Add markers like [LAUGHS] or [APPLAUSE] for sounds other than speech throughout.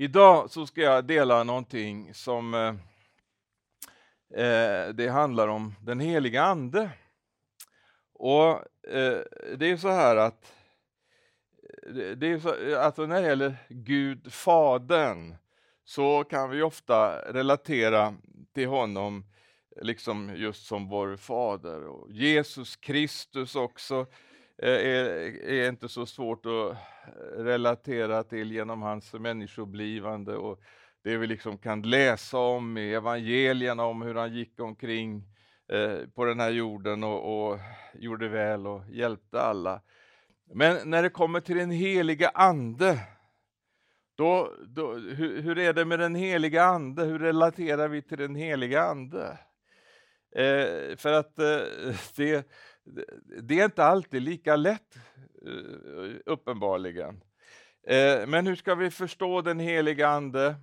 Idag så ska jag dela någonting som eh, eh, det handlar om den heliga Ande. Och eh, det är så här att det är så, alltså när det gäller Gud, Fadern, så kan vi ofta relatera till honom liksom just som vår fader. Och Jesus Kristus också eh, Eh, är, är inte så svårt att eh, relatera till genom hans människoblivande och det vi liksom kan läsa om i evangelierna om hur han gick omkring eh, på den här jorden och, och gjorde väl och hjälpte alla. Men när det kommer till den heliga Ande, då, då, hur, hur, är det med den heliga Ande? Hur relaterar vi till den heliga Ande? Eh, för att eh, [LAUGHS] det, det är inte alltid lika lätt, eh, uppenbarligen. Eh, men hur ska vi förstå den heliga Ande?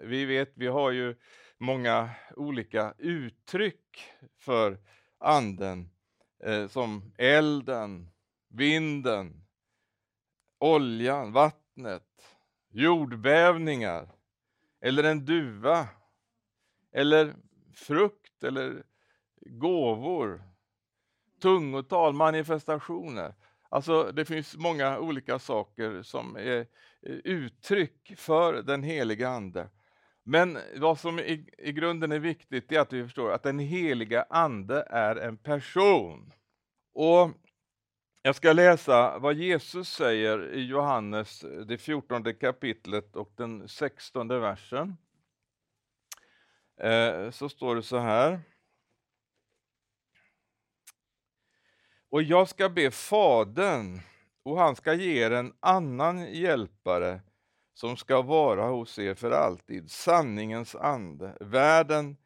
Vi vet, vi har ju många olika uttryck för Anden, eh, som elden, vinden, oljan, vattnet, jordbävningar, eller en duva, eller frukt, eller gåvor, tungotal, manifestationer. Alltså det finns många olika saker som är eh, uttryck för den heliga Ande. Men vad som i, i grunden är viktigt är att vi förstår att den heliga Ande är en person. Och jag ska läsa vad Jesus säger i Johannes, det 14 kapitlet och den 16 versen. Eh, så står det så här. Och jag ska be Fadern, och han ska ge er en annan hjälpare som ska vara hos er för alltid, sanningens ande. Världen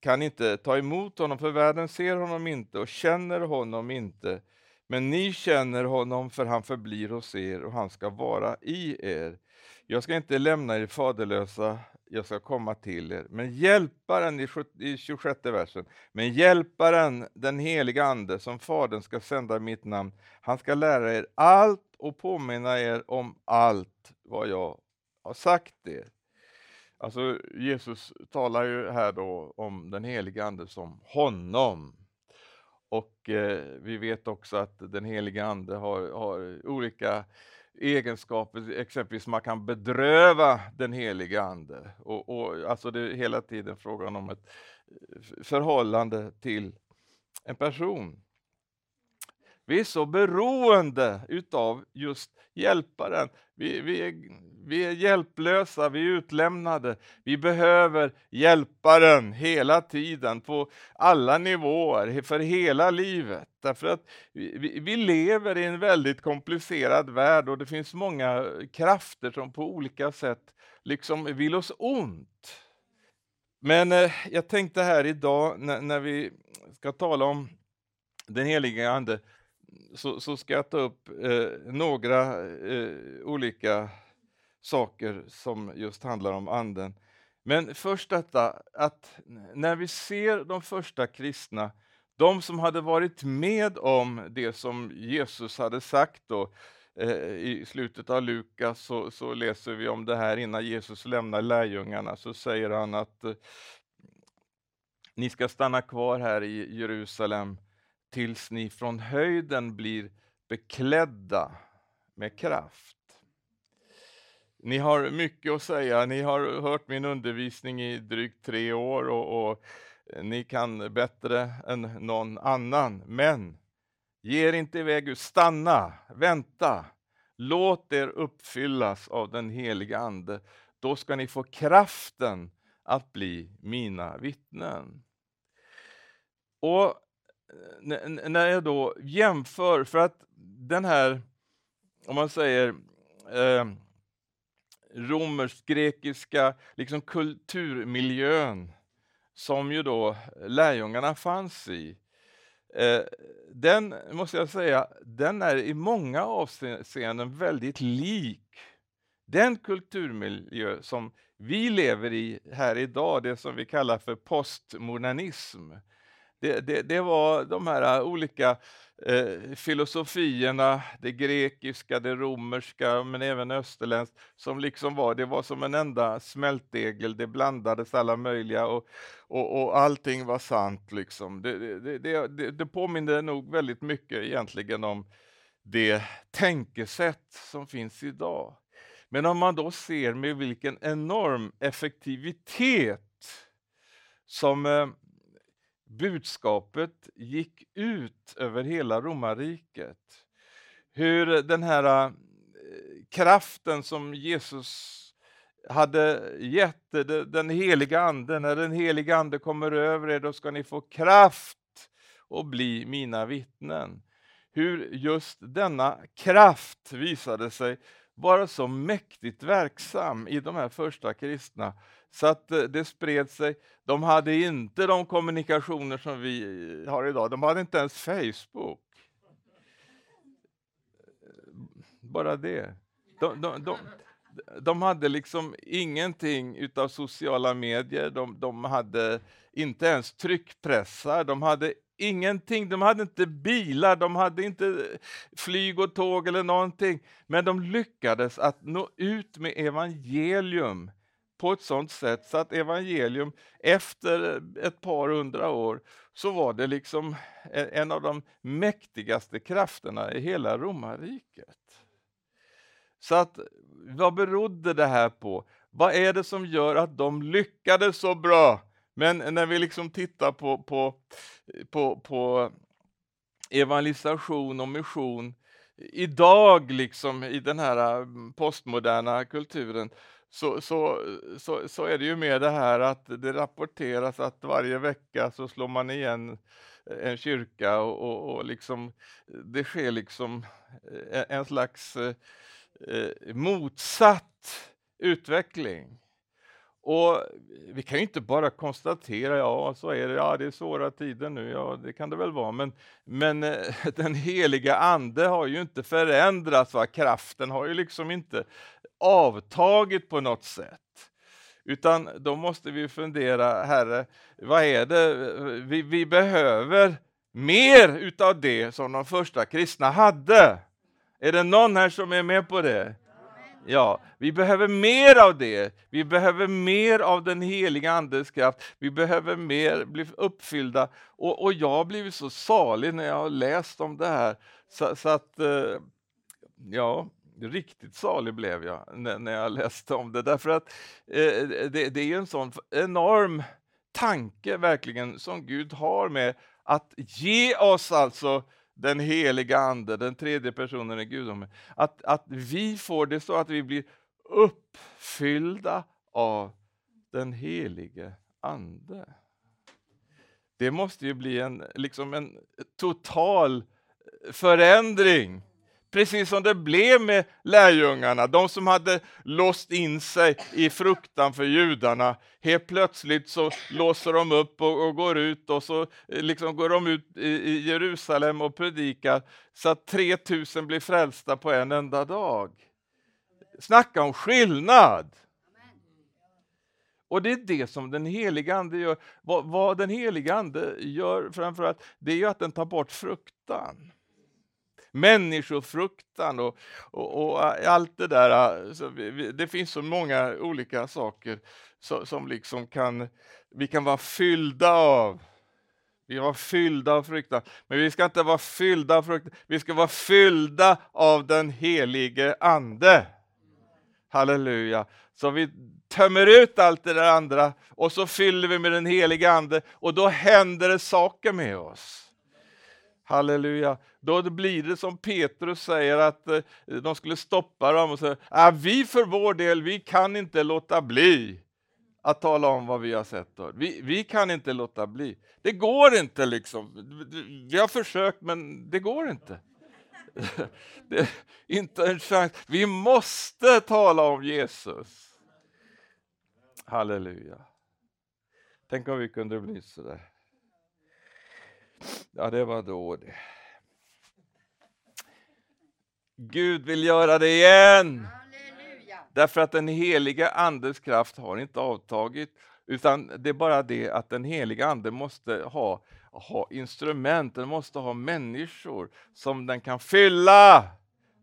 kan inte ta emot honom, för världen ser honom inte och känner honom inte. Men ni känner honom, för han förblir hos er och han ska vara i er. Jag ska inte lämna er faderlösa, jag ska komma till er. Men hjälparen, i 26 versen, men hjälparen, den heliga Ande, som Fadern ska sända i mitt namn, han ska lära er allt och påminna er om allt vad jag har sagt er. Alltså Jesus talar ju här då om den heliga Ande som honom. Och eh, vi vet också att den heliga Ande har, har olika egenskaper, exempelvis man kan bedröva den heliga Ande. Och, och, alltså det är hela tiden frågan om ett eh, förhållande till en person. Vi är så beroende utav just hjälparen. Vi, vi, är, vi är hjälplösa, vi är utlämnade. Vi behöver hjälparen hela tiden på alla nivåer, för hela livet. Därför att vi, vi lever i en väldigt komplicerad värld och det finns många krafter som på olika sätt liksom vill oss ont. Men eh, jag tänkte här idag när, när vi ska tala om den heliga Ande, så, så ska jag ta upp eh, några eh, olika saker som just handlar om anden. Men först detta att när vi ser de första kristna, de som hade varit med om det som Jesus hade sagt då, eh, i slutet av Lukas så, så, läser vi om det här innan Jesus lämnar lärjungarna, så säger han att eh, ni ska stanna kvar här i Jerusalem tills ni från höjden blir beklädda med kraft. Ni har mycket att säga, ni har hört min undervisning i drygt tre år och, och eh, ni kan bättre än någon annan. Men ge er inte iväg ut, stanna, vänta. Låt er uppfyllas av den heliga Ande. Då ska ni få kraften att bli mina vittnen. Och när jag då jämför, för att den här, om man säger eh, romersk-grekiska liksom kulturmiljön som ju då lärjungarna fanns i, eh, den måste jag säga, den är i många avseenden väldigt lik den kulturmiljö som vi lever i här idag, det som vi kallar för postmodernism. Det, det, det var de här eh, olika eh, filosofierna, det grekiska, det romerska, men även österländskt, som liksom var, det var som en enda smältdegel, det blandades alla möjliga och, och, och allting var sant. Liksom. Det, det, det, det påminner nog väldigt mycket egentligen om det tänkesätt som finns idag. Men om man då ser med vilken enorm effektivitet som eh, budskapet gick ut över hela romarriket. Hur den här eh, kraften som Jesus hade gett eh, den heliga Ande, när den heliga ande kommer över er, då ska ni få kraft och bli mina vittnen. Hur just denna kraft visade sig vara så mäktigt verksam i de här första kristna så att eh, det spred sig. De hade inte de kommunikationer som vi eh, har idag. De hade inte ens Facebook. Eh, bara det. De, de, de, de hade liksom ingenting utav sociala medier. De, de hade inte ens tryckpressar. De hade ingenting. De hade inte bilar, de hade inte flyg och tåg eller någonting. Men de lyckades att nå ut med evangelium på ett sånt sätt så att evangelium efter ett par hundra år så var det liksom e-, en av de mäktigaste krafterna i hela romarriket. Så att vad berodde det här på? Vad är det som gör att de lyckades så bra? Men när vi liksom tittar på, på, på, på evangelisation och mission idag, liksom i den här mm, postmoderna kulturen, så, så, så, så är det ju med det här att det rapporteras att varje vecka så slår man igen eh, en kyrka och, och, och liksom, det sker liksom eh, en slags eh, eh, motsatt utveckling. Och vi kan ju inte bara konstatera, ja så är det, ja det är svåra tider nu, ja det kan det väl vara, men, men eh, [LAUGHS] den heliga ande har ju inte förändrats, va? kraften har ju liksom inte avtagit på något sätt. Utan då måste vi fundera, Herre, vad är det vi, vi behöver mer utav det som de första kristna hade? Är det någon här som är med på det? Ja, vi behöver mer av det. Vi behöver mer av den heliga Andes kraft. Vi behöver mer bli uppfyllda. Och, och jag har blivit så salig när jag har läst om det här. Så, så att, eh, ja, riktigt salig blev jag när, när jag läste om det. Därför att eh, det, det är en sån enorm tanke verkligen som Gud har med att ge oss alltså den heliga Ande, den tredje personen i gudomen. Att, att vi får det så att vi blir uppfyllda av den helige Ande. Det måste ju bli en, liksom en total förändring precis som det blev med lärjungarna, de som hade låst in sig i fruktan för judarna. Helt plötsligt så låser de upp och, och går ut och så eh, liksom går de ut i, i Jerusalem och predikar så att 3000 blir frälsta på en enda dag. Snacka om skillnad! Och det är det som den heliga Ande gör. Vad, vad den heliga Ande gör framförallt, det är ju att den tar bort fruktan människofruktan och, och, och äh, allt det där. Äh, så vi, det finns så många olika saker så, som liksom kan, vi kan vara fyllda av. Vi var fyllda av fruktan, men vi ska inte vara fyllda av fruktan, vi ska vara fyllda av den helige Ande. Halleluja! Så vi tömmer ut allt det där andra och så fyller vi med den helige Ande och då händer det saker med oss. Halleluja. Då blir det som Petrus säger att eh, de skulle stoppa dem och säga, ah, vi för vår del, vi kan inte låta bli att tala om vad vi har sett. Vi, vi kan inte låta bli. Det går inte liksom. Vi har försökt men det går inte. [LAUGHS] det är inte en chans. Vi måste tala om Jesus. Halleluja. Tänk om vi kunde bli sådär. Ja, det var då det. Gud vill göra det igen. Halleluja. Därför att den heliga Andes kraft har inte avtagit, utan det är bara det att den heliga Ande måste ha ha instrument, den måste ha människor som den kan fylla.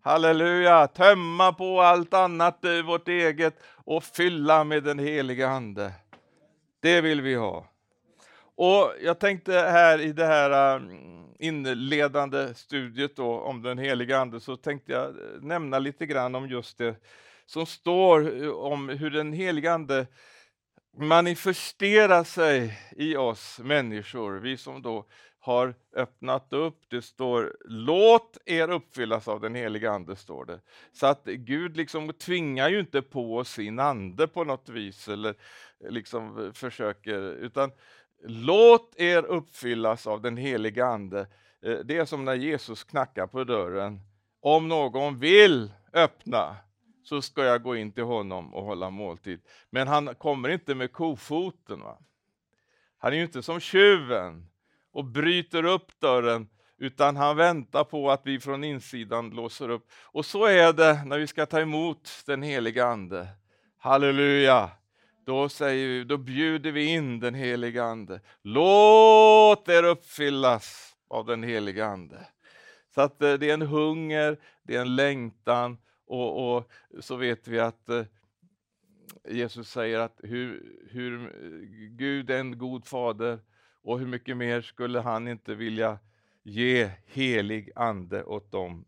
Halleluja, tömma på allt annat, eh, vårt eget och fylla med den heliga Ande. Det vill vi ha. Och Jag tänkte här i det här äh, inledande studiet då, om den heliga Ande så tänkte jag äh, nämna lite grann om just det som står äh, om hur den heliga Ande manifesterar sig i oss människor, vi som då har öppnat upp. Det står låt er uppfyllas av den heliga Ande, står det. Så att Gud liksom tvingar ju inte på oss sin ande på något vis eller liksom försöker, utan låt er uppfyllas av den heliga Ande. Eh, det är som när Jesus knackar på dörren. Om någon vill öppna så ska jag gå in till honom och hålla måltid. Men han kommer inte med kofoten. Va? Han är ju inte som tjuven och bryter upp dörren, utan han väntar på att vi från insidan låser upp. Och så är det när vi ska ta emot den heliga Ande. Halleluja! Då, säger vi, då bjuder vi in den heliga Ande. Låt er uppfyllas av den heliga Ande. Så att eh, det är en hunger, det är en längtan och, och så vet vi att eh, Jesus säger att hur, hur eh, Gud är en god fader och hur mycket mer skulle han inte vilja ge helig ande åt dem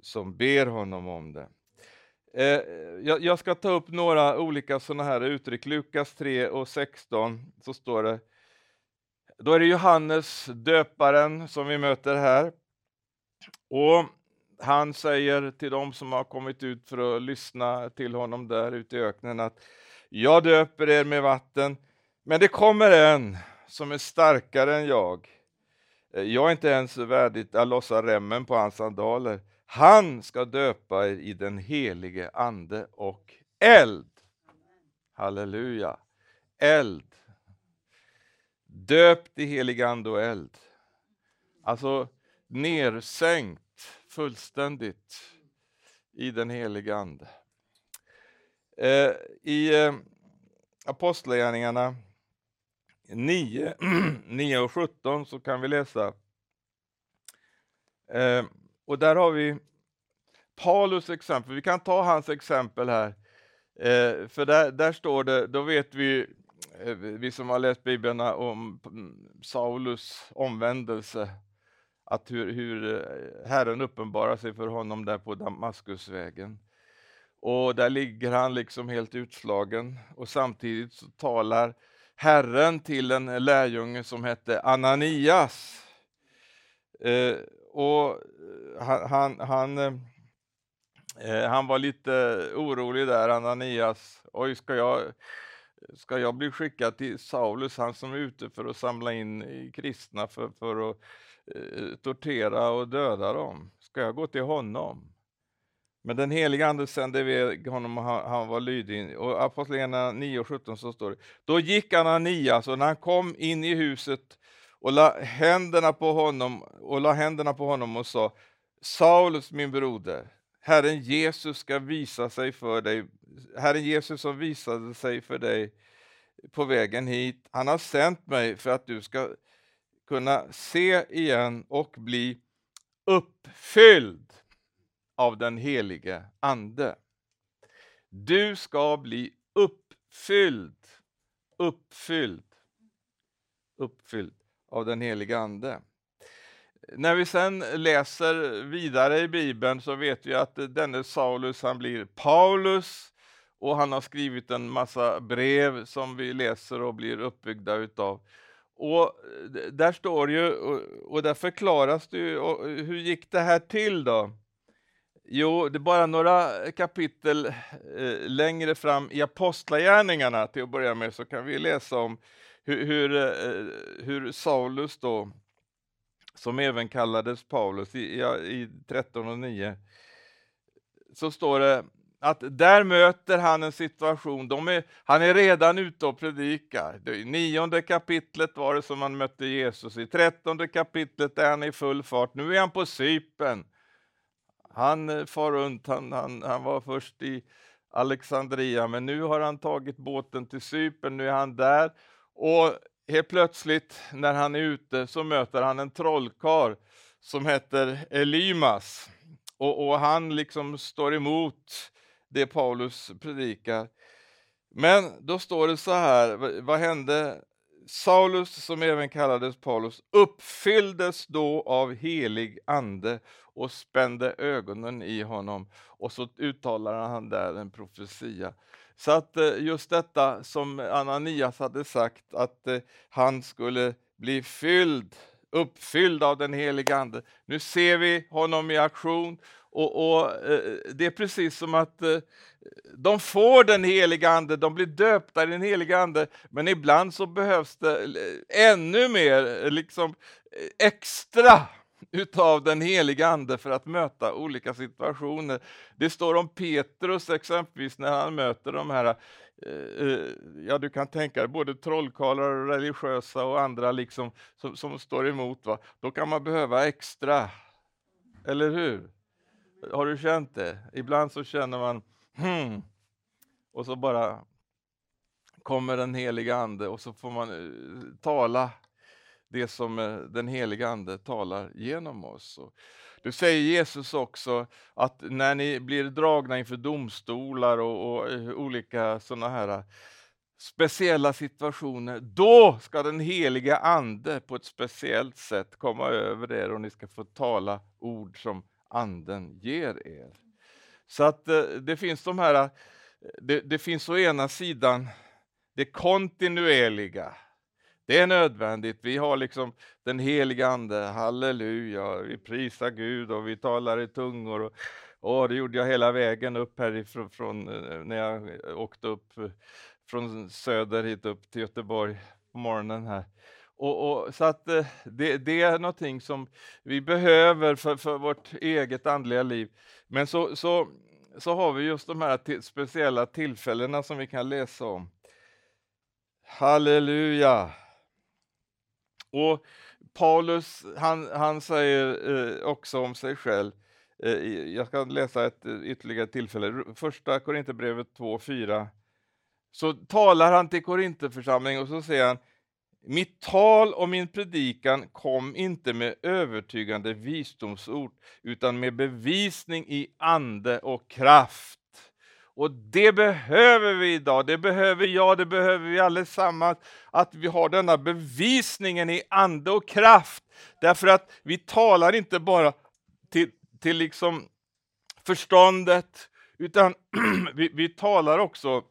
som ber honom om det. Eh, jag, ska ta upp några olika sådana här uttryck. Lukas 3 och 16 så står det. Då är det Johannes döparen som vi möter här. Och han säger till dem som har kommit ut för att lyssna till honom där ute i öknen att jag döper er med vatten, men det kommer en som är starkare än jag. Eh, jag är inte ens värdig att lossa remmen på hans sandaler. Han ska döpa er i den helige ande och eld. Halleluja. Eld. Döpt i helig ande och eld. Alltså nersänkt fullständigt i den helige Ande. Eh, I eh, Apostlagärningarna 9, 9 [CLEARS THROAT] och 17 så kan vi läsa, eh, och där har vi Paulus exempel, vi kan ta hans exempel här, eh, för där, där står det, då vet vi, eh, vi som har läst Bibeln om Saulus omvändelse, att hur, hur eh, Herren uppenbarar sig för honom där på Damaskusvägen. Och där ligger han liksom helt utslagen och samtidigt så talar Herren till en lärjunge som hette Ananias. Eh, och eh, han, han, han, eh, eh, han, var lite orolig där, Ananias. Oj, ska jag, ska jag bli skickad till Saulus, han som är ute för att samla in kristna för, för att Eh, tortera och döda dem? Ska jag gå till honom? Men den helige Ande sände iväg honom och han, han var lydig. Och Apostlagärningarna 9 och 17 så står det. Då gick Ananias och när han kom in i huset och la händerna på honom och la händerna på honom och sa Saulus min broder, Herren Jesus ska visa sig för dig. Herren Jesus som visade sig för dig på vägen hit. Han har sänt mig för att du ska kunna se igen och bli uppfylld av den helige Ande. Du ska bli uppfylld, uppfylld, uppfylld av den helige Ande. När vi sen läser vidare i Bibeln så vet vi att denne Saulus han blir Paulus och han har skrivit en massa brev som vi läser och blir uppbyggda utav. Och eh, där står ju, och där förklaras det ju, hur gick det här till då? Jo, det är bara några kapitel eh, längre fram i Apostlagärningarna till att börja med så kan vi läsa om hur, hur, eh, hur Saulus då, som även kallades Paulus i, i 13 och 9, så står det att där möter han en situation, är, han är redan ute och predikar. I nionde kapitlet var det som han mötte Jesus, i trettonde kapitlet är han i full fart, nu är han på Sypen. Han eh, far runt, han, han, han var först i Alexandria, men nu har han tagit båten till Sypen, nu är han där. Och helt plötsligt när han är ute så möter han en trollkarl som heter Elymas. Och, och, han liksom står emot det Paulus predikar. Men då står det så här, vad hände? Saulus, som även kallades Paulus, uppfylldes då av helig ande och spände ögonen i honom. Och så uttalar han där en profetia. Så att eh, just detta som Ananias hade sagt, att eh, han skulle bli fylld, uppfylld av den helige Ande. Nu ser vi honom i aktion och, och eh, det är precis som att de får den heliga Ande, de blir döpta i den heliga Ande, men ibland så behövs det ännu mer, liksom extra utav den heliga Ande för att möta olika situationer. Det står om Petrus exempelvis när han möter de här, eh, eh, ja du kan tänka dig både trollkarlar och religiösa och andra liksom som, som står emot. Va? Då kan man behöva extra, eller hur? Har du känt det? Ibland så känner man, hmm, och så bara kommer den heliga Ande och så får man uh, tala det som eh, den heliga Ande talar genom oss. Du säger Jesus också att när ni blir dragna inför domstolar och, och eh, olika sådana här eh, speciella situationer, då ska den heliga Ande på ett speciellt sätt komma över er och ni ska få tala ord som Anden ger er. Så att det finns de här, det, det finns å ena sidan det kontinuerliga, det är nödvändigt. Vi har liksom den heliga Ande, halleluja, vi prisar Gud och vi talar i tungor. Och, och det gjorde jag hela vägen upp härifrån från, eh, när jag eh, åkte upp eh, från söder hit upp till Göteborg på morgonen här. Och, och, så att det, det, är någonting som vi behöver för, för vårt eget andliga liv. Men så, så, så har vi just de här speciella tillfällena som vi kan läsa om. Halleluja! Och Paulus han, han säger eh, också om sig själv, eh, jag ska läsa ett eh, ytterligare tillfälle, första Korinthierbrevet 2.4. Så talar han till Korintheförsamlingen och så säger han, mitt tal och min predikan kom inte med övertygande visdomsord, utan med bevisning i ande och kraft. Och det behöver vi idag, det behöver jag, det behöver vi allesammans, att vi har denna bevisningen i ande och kraft. Därför att vi talar inte bara till, till liksom förståndet, utan [CLEARS THROAT] vi, vi talar också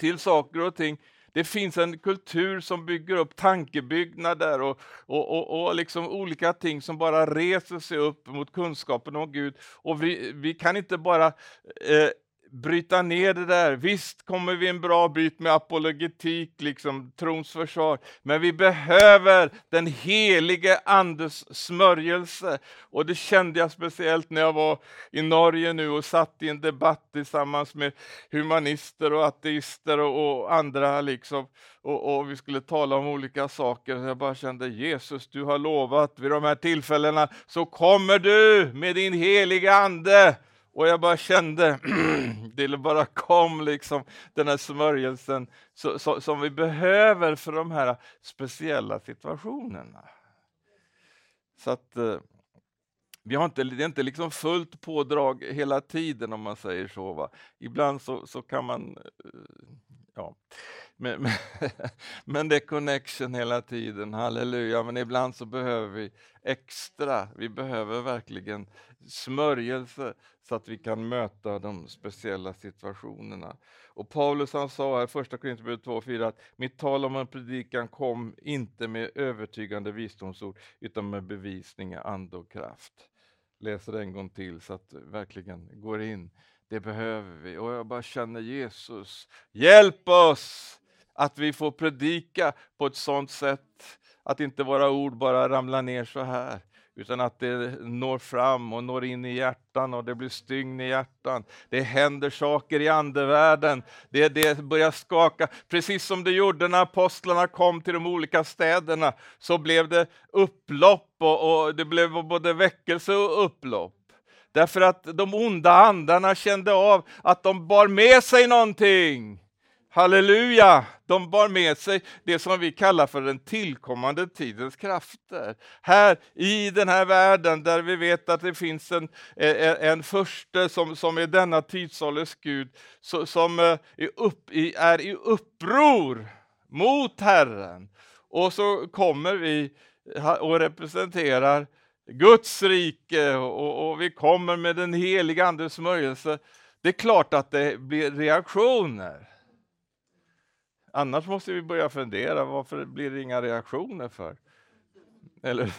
till saker och ting det finns en kultur som bygger upp tankebyggnader och, och, och, och liksom olika ting som bara reser sig upp mot kunskapen om Gud. Och vi, vi kan inte bara eh, bryta ner det där. Visst kommer vi en bra bit med apologetik, liksom trons försvar, men vi behöver den helige Andes smörjelse. Och det kände jag speciellt när jag var i Norge nu och satt i en debatt tillsammans med humanister och ateister och, och andra liksom. Och, och, vi skulle tala om olika saker. Jag bara kände Jesus, du har lovat vid de här tillfällena så kommer du med din heliga Ande och jag bara kände, [CLEARS THROAT] det bara kom liksom den här smörjelsen så, så, som vi behöver för de här speciella situationerna. Så att eh, vi har inte, det är inte liksom fullt pådrag hela tiden om man säger så. Va? Ibland så, så kan man, eh, ja, men, men, [LAUGHS] men, det är connection hela tiden, halleluja. Men ibland så behöver vi extra, vi behöver verkligen smörjelse så att vi kan möta de speciella situationerna. Och Paulus han sa här, första Korinthierbrevet 2.4 att mitt tal om en predikan kom inte med övertygande visdomsord utan med bevisning, ande och kraft. Läser en gång till så att det verkligen går in. Det behöver vi. Och jag bara känner Jesus, hjälp oss att vi får predika på ett sådant sätt att inte våra ord bara ramlar ner så här utan att det når fram och når in i hjärtan och det blir stygn i hjärtan. Det händer saker i andevärlden, det, det börjar skaka. Precis som det gjorde när apostlarna kom till de olika städerna, så blev det upplopp och, och det blev både väckelse och upplopp. Därför att de onda andarna kände av att de bar med sig någonting. Halleluja! De bar med sig det som vi kallar för den tillkommande tidens krafter. Här i den här världen där vi vet att det finns en, en, en förste som, som är denna tidsålders Gud, som e, är, upp, är i uppror mot Herren. Och så kommer vi och representerar Guds rike och, och vi kommer med den heliga Andes smörjelse. Det är klart att det blir reaktioner. Annars måste vi börja fundera, varför blir det inga reaktioner för? Eller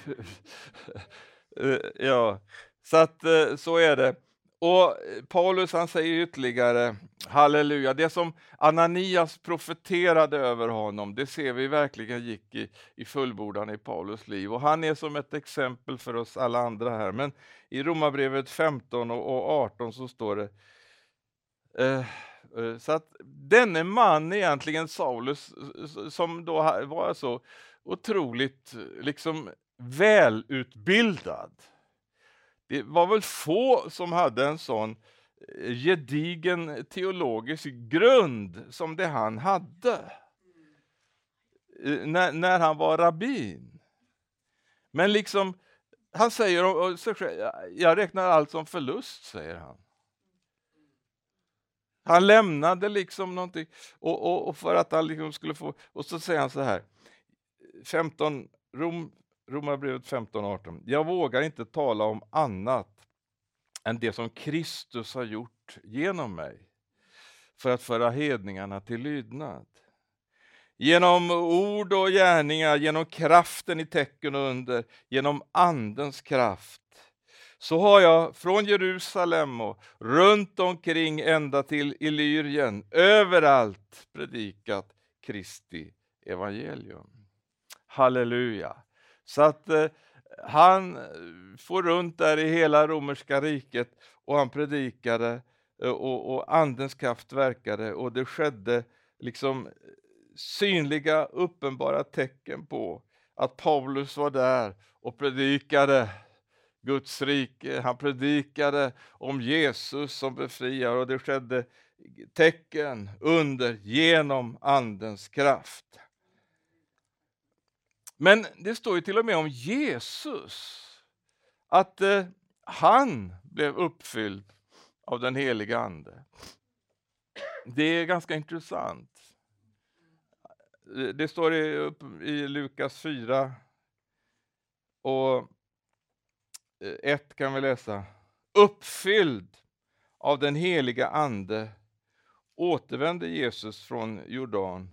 [LAUGHS] Ja, så att eh, så är det. Och eh, Paulus han säger ytterligare, halleluja, det som Ananias profeterade över honom, det ser vi verkligen gick i, i fullbordan i Paulus liv. Och han är som ett exempel för oss alla andra här. Men i Romarbrevet 15 och 18 så står det, eh, eh, så att denne man egentligen Saulus, som då var så otroligt liksom välutbildad, det var väl få som hade en sån eh, gedigen teologisk grund som det han hade eh, när, när han var rabbin. Men liksom, han säger jag räknar allt som förlust, säger han. Han lämnade liksom någonting och, och, och för att han liksom skulle få, och så säger han så här, 15, Rom Romarbrevet 15.18. Jag vågar inte tala om annat än det som Kristus har gjort genom mig för att föra hedningarna till lydnad. Genom ord och gärningar, genom kraften i tecken och under, genom Andens kraft så har jag från Jerusalem och runt omkring ända till Illyrien överallt predikat Kristi evangelium. Halleluja! Så att eh, han eh, får runt där i hela romerska riket och han predikade eh, och, och andens kraft verkade och det skedde liksom eh, synliga, uppenbara tecken på att Paulus var där och predikade Guds rike. Han predikade om Jesus som befriar och det skedde tecken under genom Andens kraft. Men det står ju till och med om Jesus, att eh, han blev uppfylld av den heliga Ande. Det är ganska intressant. Det står i, i Lukas 4 och eh, 1 kan vi läsa. Uppfylld av den heliga Ande återvände Jesus från Jordan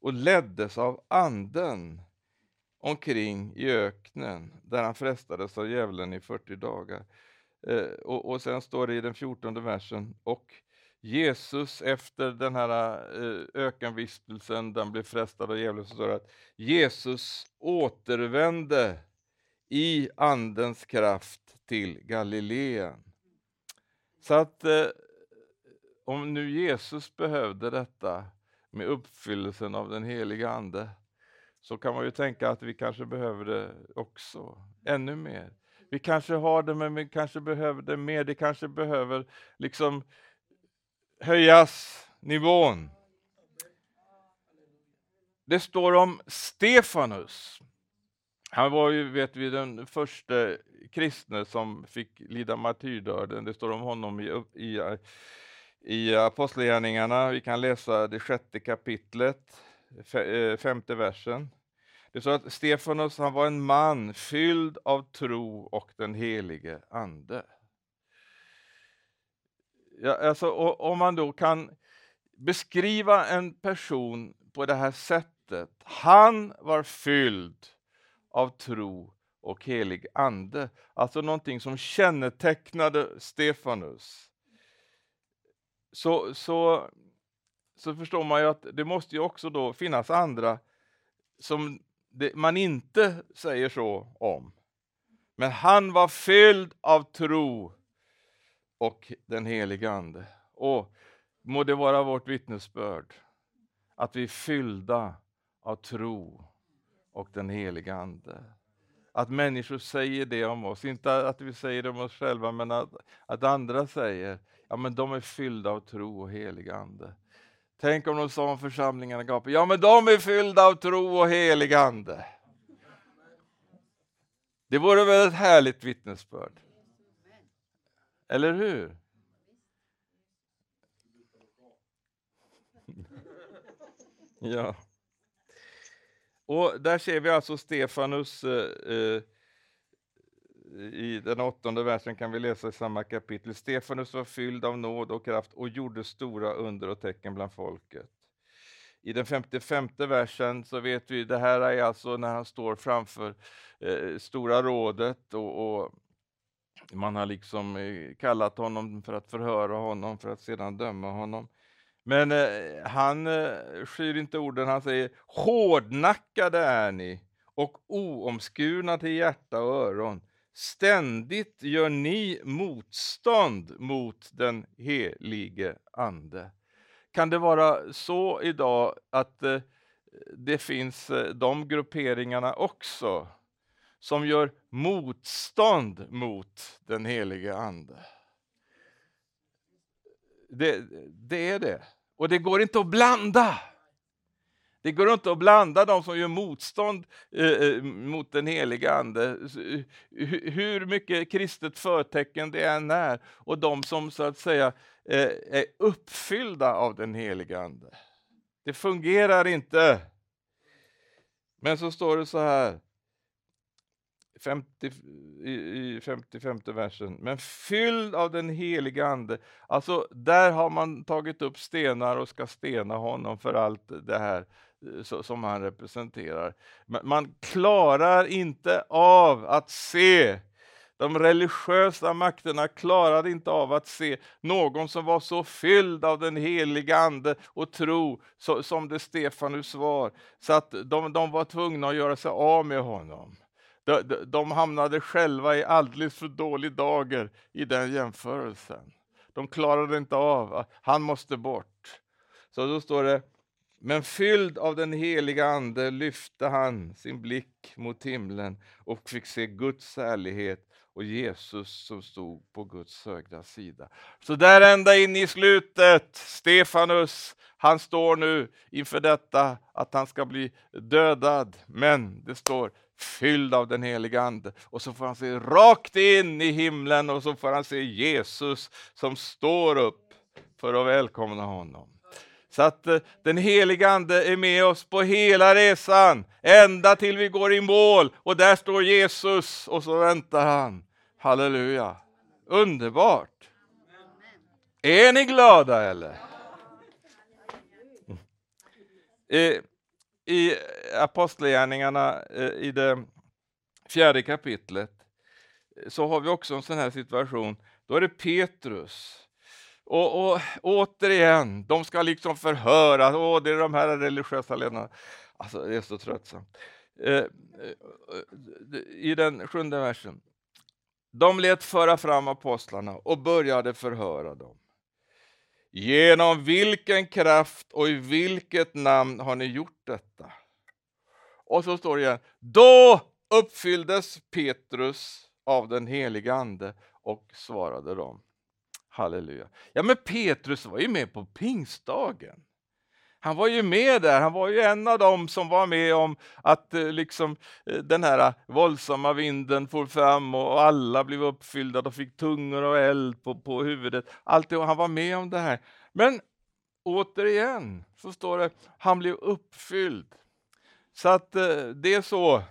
och leddes av Anden omkring i öknen där han frestades av djävulen i 40 dagar. Eh, och, och sen står det i den 14 versen, och Jesus efter den här eh, ökenvistelsen, den blev frestad av djävulen, så står det att Jesus återvände i Andens kraft till Galileen. Så att eh, om nu Jesus behövde detta med uppfyllelsen av den heliga Ande, så kan man ju tänka att vi kanske behöver det också, ännu mer. Vi kanske har det, men vi kanske behöver det mer. Det kanske behöver liksom höjas nivån. Det står om Stefanus. Han var ju, vet vi, den första kristne som fick lida martyrdöden. Det står om honom i, i, i Apostlagärningarna. Vi kan läsa det sjätte kapitlet, Eh, femte versen. Det står att Stefanos han var en man fylld av tro och den helige Ande. Ja, alltså, om man då kan beskriva en person på det här sättet. Han var fylld av tro och helig ande. Alltså någonting som kännetecknade Stefanus. Så, så, så förstår man ju att det måste ju också då finnas andra som det man inte säger så om. Men han var fylld av tro och den helige Ande. Och må det vara vårt vittnesbörd att vi är fyllda av tro och den helige Ande. Att människor säger det om oss, inte att vi säger det om oss själva, men att, att andra säger, ja men de är fyllda av tro och helig Ande. Tänk om de sa om församlingarna gapade, ja men de är fyllda av tro och helig ande. Det vore väl ett härligt vittnesbörd? Eller hur? Ja. Och där ser vi alltså Stefanus eh, eh i den åttonde versen kan vi läsa i samma kapitel. Stefanus var fylld av nåd och kraft och gjorde stora under och tecken bland folket. I den 55 versen så vet vi, det här är alltså när han står framför eh, Stora rådet och, och, man har liksom eh, kallat honom för att förhöra honom för att sedan döma honom. Men eh, han eh, skyr inte orden, han säger hårdnackade är ni och oomskurna till hjärta och öron. Ständigt gör ni motstånd mot den helige Ande. Kan det vara så idag att eh, det finns eh, de grupperingarna också som gör motstånd mot den helige Ande? Det, det är det. Och det går inte att blanda. Det går inte att blanda de som gör motstånd eh, eh mot den heliga Ande, eh, hur mycket kristet förtecken det än är, och de som så att säga eh, är uppfyllda av den heliga Ande. Det fungerar inte. Men så står det så här, 50, i 55 versen. Men fylld av den heliga Ande. Alltså, där har man tagit upp stenar och ska stena honom för allt det här eh, som han representerar. Man klarar inte av att se de religiösa makterna klarade inte av att se någon som var så fylld av den heliga Ande och tro som det Stefanus var, så att de, de var tvungna att göra sig av med honom. De, de, de hamnade själva i alldeles för dålig dager i den jämförelsen. De klarade inte av, ah, han måste bort. Så då står det, men fylld av den heliga Ande lyfte han sin blick mot himlen och fick se Guds härlighet och Jesus som stod på Guds högra sida. Så där ända in i slutet, Stefanus, han står nu inför detta att han ska bli dödad. Men det står fylld av den heliga Ande. Och så får han se rakt in i himlen och så får han se Jesus som står upp för att välkomna honom. Så att eh, den heliga Ande är med oss på hela resan, ända till vi går i mål och där står Jesus och så väntar han. Halleluja! Underbart! Är ni glada eller? I, i Apostlagärningarna eh, i det fjärde kapitlet så har vi också en sån här situation. Då är det Petrus. Och, och återigen, de ska liksom förhöra. Åh, det är de här religiösa ledarna. Alltså, det är så tröttsamt. Eh, eh, eh, I den sjunde versen. De lät föra fram apostlarna och började förhöra dem. Genom vilken kraft och i vilket namn har ni gjort detta? Och så står det igen. Då uppfylldes Petrus av den heliga Ande och svarade dem. Halleluja. Ja, men Petrus var ju med på pingstdagen. Han var ju med där, han var ju en av dem som var med om att eh, liksom, eh, den här eh, våldsamma vinden for fram och alla blev uppfyllda, de fick tungor och eld på, på huvudet. Allt det, han var med om det här. Men återigen så står det, han blev uppfylld. Så att det är så,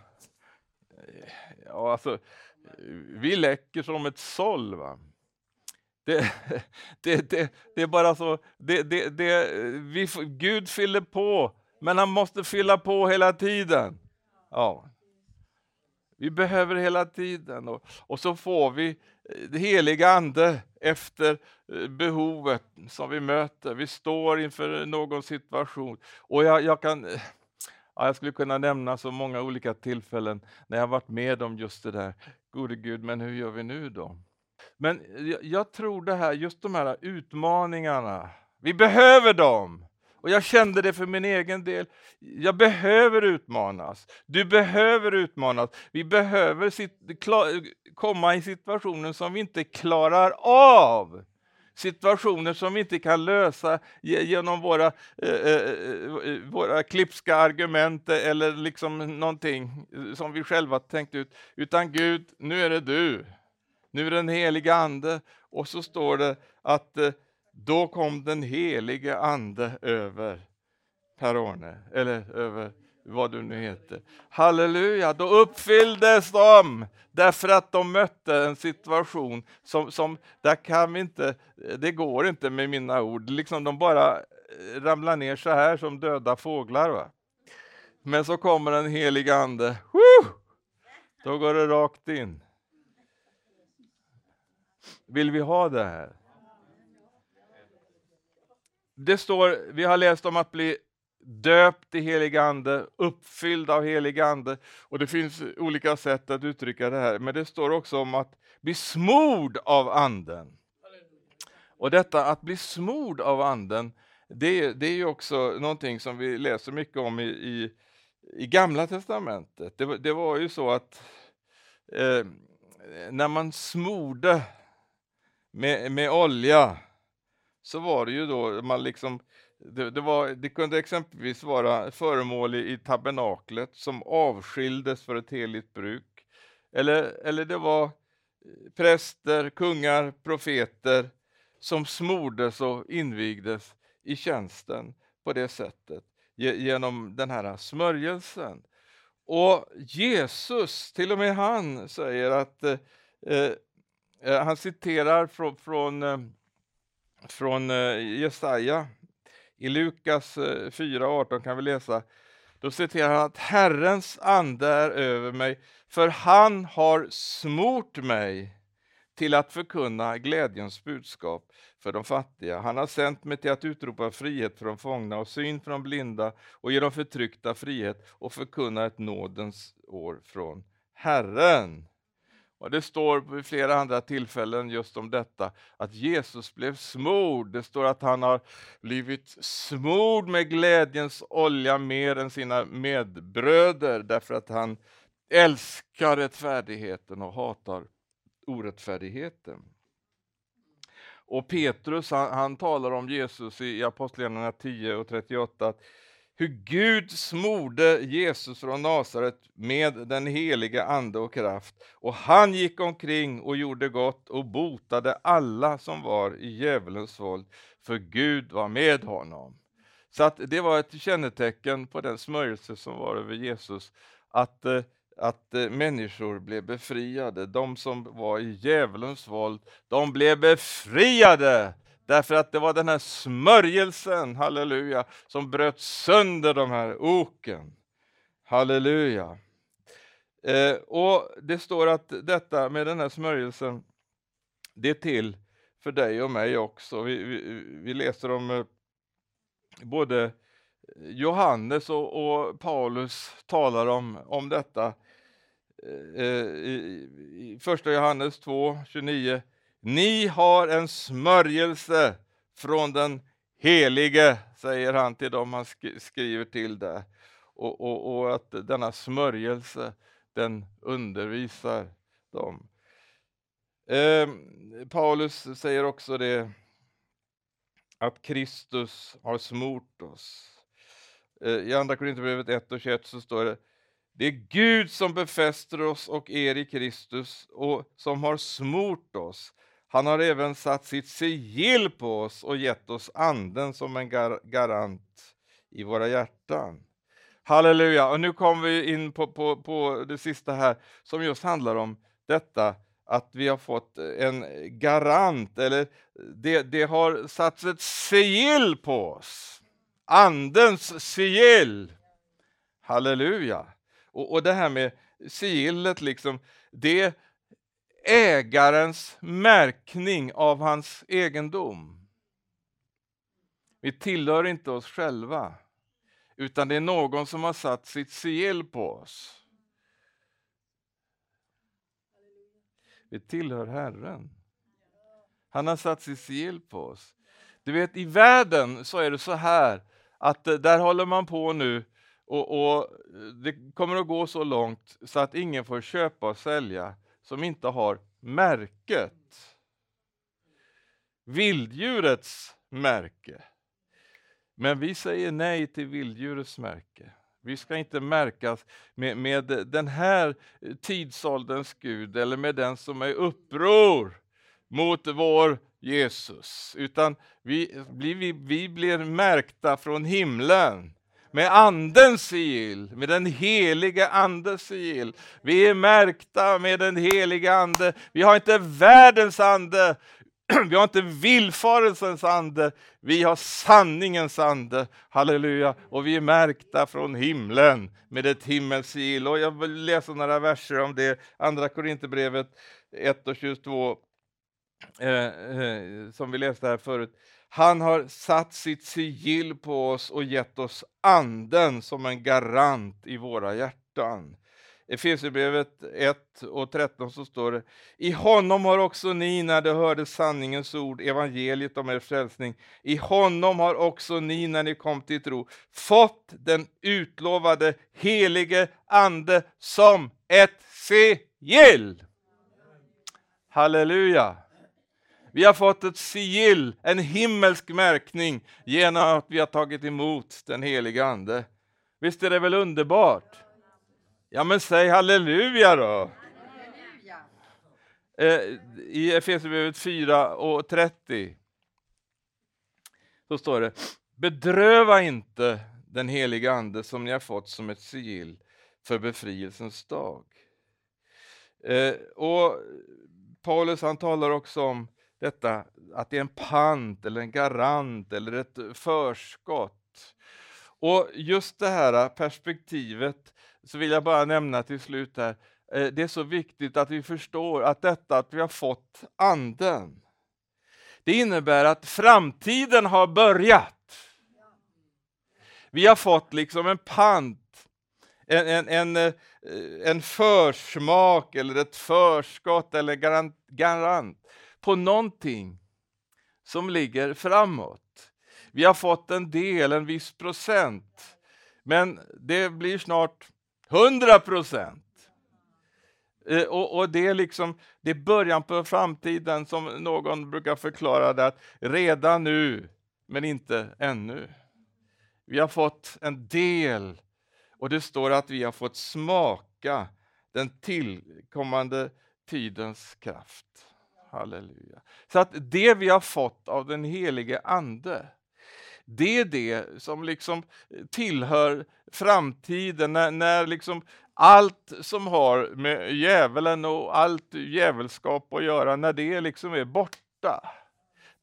ja alltså, vi läcker som ett såll. Va? Det, [LAUGHS] det, det, det, är bara så, det, det, det, vi, Gud fyller på, men han måste fylla på hela tiden. Ja. Vi behöver hela tiden och, och så får vi eh, det heliga Ande efter eh, behovet som vi möter. Vi står inför någon situation och jag, jag kan eh, Ja, jag skulle kunna nämna så många olika tillfällen när jag varit med om just det där. Gode Gud, men hur gör vi nu då? Men eh, jag, jag tror det här, just de här utmaningarna, vi behöver dem. Och jag kände det för min egen del. Jag behöver utmanas. Du behöver utmanas. Vi behöver sit, klar, komma i situationer som vi inte klarar av. situationer som vi inte kan lösa genom våra, eh eh, eh, eh, våra klipska argument eller liksom någonting som vi själva tänkt ut. Utan Gud, nu är det du. Nu är det den heliga Ande. Och så står det att eh, då kom den helige Ande över Per-Arne, eller över vad du nu heter. Halleluja, då uppfylldes de därför att de mötte en situation som, som där kan vi inte, det går inte med mina ord, liksom de bara eh, ramlar ner så här som döda fåglar. Va? Men så kommer en helig ande, Woo! då går det rakt in. Vill vi ha det här? Det står, vi har läst om att bli döpt i helig ande, uppfylld av helig ande. Och det finns olika sätt att uttrycka det här, men det står också om att bli smord av anden. Och detta att bli smord av anden, det, det är ju också någonting som vi läser mycket om i, i, i Gamla Testamentet. Det, det, var ju så att eh, när man smorde med, med olja så var det ju då man liksom det, det, var, det kunde exempelvis vara föremål i, i tabernaklet som avskildes för ett heligt bruk. Eller, eller det var eh, präster, kungar, profeter som smordes och invigdes i tjänsten på det sättet genom den här smörjelsen. Och Jesus, till och med han, säger att eh, eh eh, han citerar från, från, eh, från eh, Jesaja i Lukas eh, 4.18 kan vi läsa, då citerar han att Herrens ande är över mig, för han har smort mig till att förkunna glädjens budskap för de fattiga. Han har sänt mig till att utropa frihet för de fångna och syn för de blinda och ge de förtryckta frihet och förkunna ett nådens år från Herren. Och Det står vid flera andra tillfällen just om detta, att Jesus blev smord. Det står att han har blivit smord med glädjens olja mer än sina medbröder, därför att han älskar rättfärdigheten och hatar orättfärdigheten. Och Petrus han, han talar om Jesus i Apostlagärningarna 10 och 38, att hur Gud smorde Jesus från Nasaret med den heliga ande och kraft. Och han gick omkring och gjorde gott och botade alla som var i djävulens våld, för Gud var med honom. Så att det var ett kännetecken på den smörjelse som var över Jesus, att, eh, att eh, människor blev befriade. De som var i djävulens våld, de blev befriade Därför att det var den här smörjelsen, halleluja, som bröt sönder de här oken. Halleluja. Eh, och Det står att detta med den här smörjelsen, det är till för dig och mig också. Vi, vi, vi läser om eh, både Johannes och, och, Paulus talar om, om detta eh, i, i första Johannes 2, 29 ni har en smörjelse från den helige, säger han till dem han skriver till där. Och, och, och att denna smörjelse, den undervisar dem. Eh, Paulus säger också det, att Kristus har smort oss. Eh, I Andra Korinthierbrevet 1 och 21 så står det det är Gud som befäster oss och er i Kristus och som har smort oss han har även satt sitt sigill på oss och gett oss anden som en gar garant i våra hjärtan. Halleluja! Och nu kommer vi in på, på, på det sista här som just handlar om detta att vi har fått en garant, eller det, det har satts ett sigill på oss. Andens sigill. Halleluja! Och, och det här med sigillet, liksom, det ägarens märkning av hans egendom. Vi tillhör inte oss själva, utan det är någon som har satt sitt sigill på oss. Vi tillhör Herren. Han har satt sitt sigill på oss. Du vet, i världen så är det så här att eh, där håller man på nu och, och det kommer att gå så långt så att ingen får köpa och sälja som inte har märket. vilddjurets märke. Men vi säger nej till vilddjurets märke. Vi ska inte märkas med, med den här tidsålderns Gud eller med den som är uppror mot vår Jesus, utan vi, vi, vi blir märkta från himlen med Andens sigill, med den helige Andes sigill. Vi är märkta med den helige Ande. Vi har inte världens ande, [CLEARS THROAT] vi har inte villfarelsens ande, vi har sanningens ande. Halleluja! Och vi är märkta från himlen med ett himmelsigill. Och jag vill läsa några verser om det, Andra Korinthierbrevet 1 och 22, eh, eh, som vi läste här förut. Han har satt sitt sigill på oss och gett oss anden som en garant i våra hjärtan. Efesierbrevet 1 och 13 så står det I honom har också ni, när de hörde sanningens ord, evangeliet om er frälsning, i honom har också ni, när ni kom till tro, fått den utlovade helige Ande som ett sigill. Halleluja! Vi har fått ett sigill, en himmelsk märkning genom att vi har tagit emot den heliga Ande. Visst är det väl underbart? Ja men säg halleluja då! Eh, I Efesierbrevet 4 och 30 så står det Bedröva inte den heliga Ande som ni har fått som ett sigill för befrielsens dag. Eh, och Paulus han talar också om detta att det är en pant eller en garant eller ett förskott. Och just det här perspektivet så vill jag bara nämna till slut här, eh, det är så viktigt att vi förstår att detta att vi har fått anden, det innebär att framtiden har börjat. Vi har fått liksom en pant, en, en, en, eh, en försmak eller ett förskott eller garant, garant på någonting som ligger framåt. Vi har fått en del, en viss procent, men det blir snart 100 procent. Eh, och, och, det är liksom det är början på framtiden som någon brukar förklara det att redan nu, men inte ännu. Vi har fått en del och det står att vi har fått smaka den tillkommande tidens kraft. Halleluja. Så att det vi har fått av den helige Ande, det är det som liksom eh, tillhör framtiden, när, när liksom allt som har med djävulen och allt djävulskap att göra, när det liksom är borta.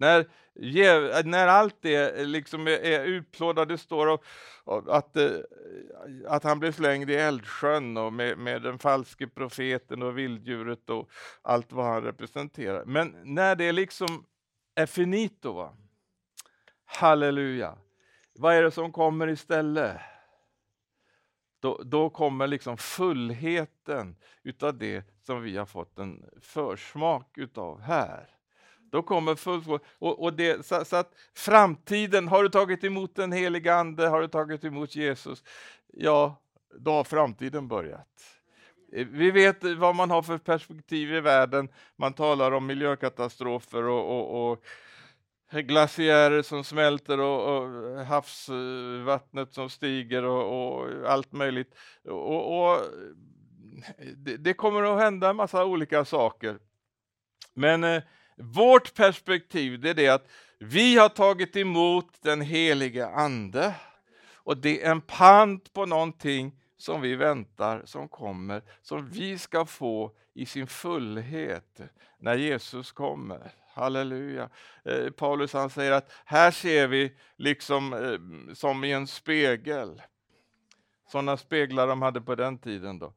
När, när allt det liksom är, utplådat, det står att, eh, att han blev slängd i eldsjön och med, med den falske profeten och vilddjuret och allt vad han representerar. Men när det liksom är finito, va? halleluja, vad är det som kommer istället? Då, då kommer liksom fullheten utav det som vi har fått en försmak utav här. Då kommer full och, och det, så, så, att framtiden, har du tagit emot den helige Ande, har du tagit emot Jesus? Ja, då har framtiden börjat. Eh, vi vet vad man har för perspektiv i världen. Man talar om miljökatastrofer och, och, och glaciärer som smälter och, och, havsvattnet som stiger och, och allt möjligt. Och, och det, det, kommer att hända en massa olika saker. Men eh, vårt perspektiv det är det att vi har tagit emot den helige Ande och det är en pant på någonting som vi väntar, som kommer, som vi ska få i sin fullhet när Jesus kommer. Halleluja. Eh, Paulus han säger att här ser vi liksom eh, som i en spegel. Sådana speglar de hade på den tiden. då.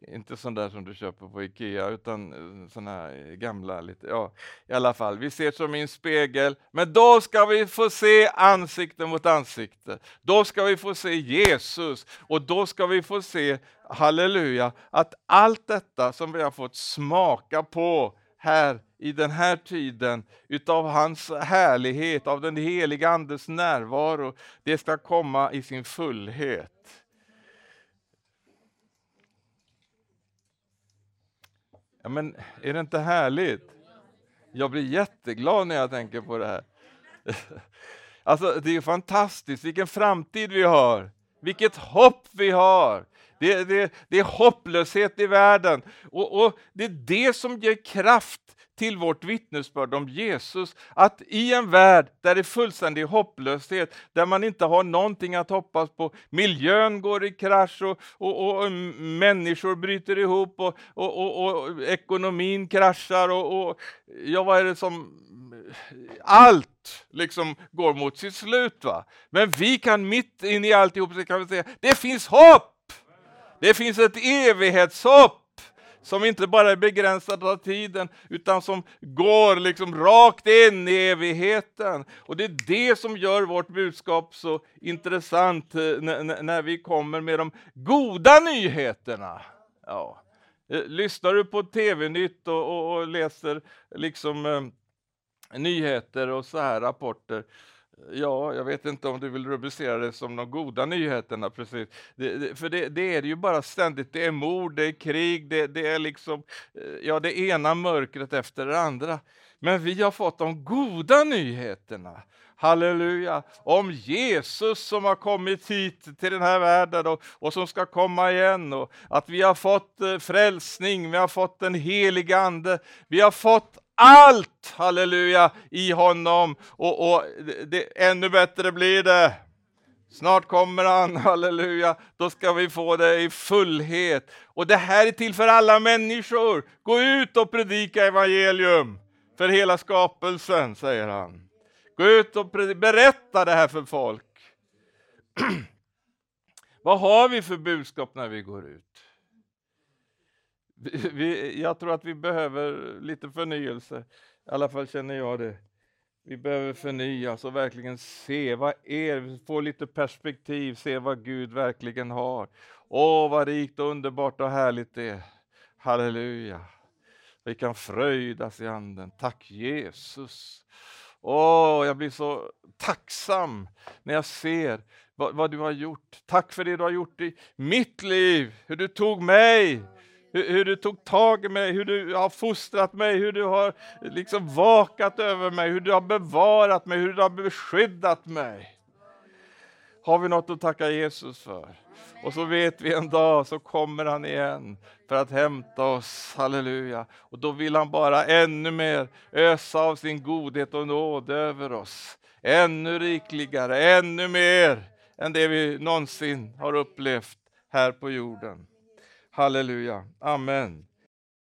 Inte sån där som du köper på Ikea, utan eh, såna här eh, gamla. Lite, ja, I alla fall, vi ser som i en spegel, men då ska vi få se ansikte mot ansikte. Då ska vi få se Jesus och då ska vi få se, halleluja, att allt detta som vi har fått smaka på här i den här tiden utav hans härlighet, av den heliga Andes närvaro, det ska komma i sin fullhet. Ja, men är det inte härligt? Jag blir jätteglad när jag tänker på det här. [LAUGHS] Alltså, det är fantastiskt, vilken framtid vi har. Vilket hopp vi har. Det, det, det är hopplöshet i världen. Och, och, Det är det som ger kraft till vårt vittnesbörd om Jesus. Att i en värld där det är fullständig hopplöshet, där man inte har någonting att hoppas på, miljön går i krasch och, och, och människor bryter ihop och, och ekonomin kraschar och, ja, vad är det som allt liksom går mot sitt slut. Va? Men vi kan mitt in i alltihop så kan vi säga, det finns hopp! Det finns ett evighetshopp som inte bara är begränsat av tiden, utan som går liksom rakt in i evigheten. Och det är det som gör vårt budskap så intressant eh, när vi kommer med de goda nyheterna. Ja. Eh, lyssnar du på TV-nytt och, och, och, läser liksom eh, nyheter och så här rapporter, Ja, jag vet inte om du vill rubricera det som de goda nyheterna precis. Det, det, för det, det, är ju bara ständigt, det är mord, det är krig, det, det, är liksom, eh, ja det ena mörkret efter det andra. Men vi har fått de goda nyheterna. Halleluja! Om Jesus som har kommit hit till den här världen och, och som ska komma igen. Och att vi har fått eh, frälsning, vi har fått den helige Ande, vi har fått allt, halleluja, i honom. Och, och det, ännu bättre blir det. Snart kommer han, [LAUGHS] halleluja, då ska vi få det i fullhet. Och det här är till för alla människor. Gå ut och predika evangelium för hela skapelsen, säger han. Gå ut och berätta det här för folk. [CLEARS THROAT] Vad har vi för budskap när vi går ut? Vi, jag tror att vi behöver lite förnyelse. I alla fall känner jag det. Vi behöver förnyas och verkligen se vad är, få lite perspektiv, se vad Gud verkligen har. Åh, vad rikt och underbart och härligt det är. Halleluja. Vi kan fröjdas i anden. Tack Jesus. Åh, jag blir så tacksam när jag ser vad, vad, du har gjort. Tack för det du har gjort i mitt liv, hur du tog mig hur, hur, du tog tag i mig, hur du har fostrat mig, hur du har liksom vakat över mig, hur du har bevarat mig, hur du har beskyddat mig. Har vi något att tacka Jesus för? Och så vet vi en dag så kommer han igen för att hämta oss, halleluja. Och då vill han bara ännu mer ösa av sin godhet och nåd över oss. Ännu rikligare, ännu mer än det vi någonsin har upplevt här på jorden. Halleluja. Amen.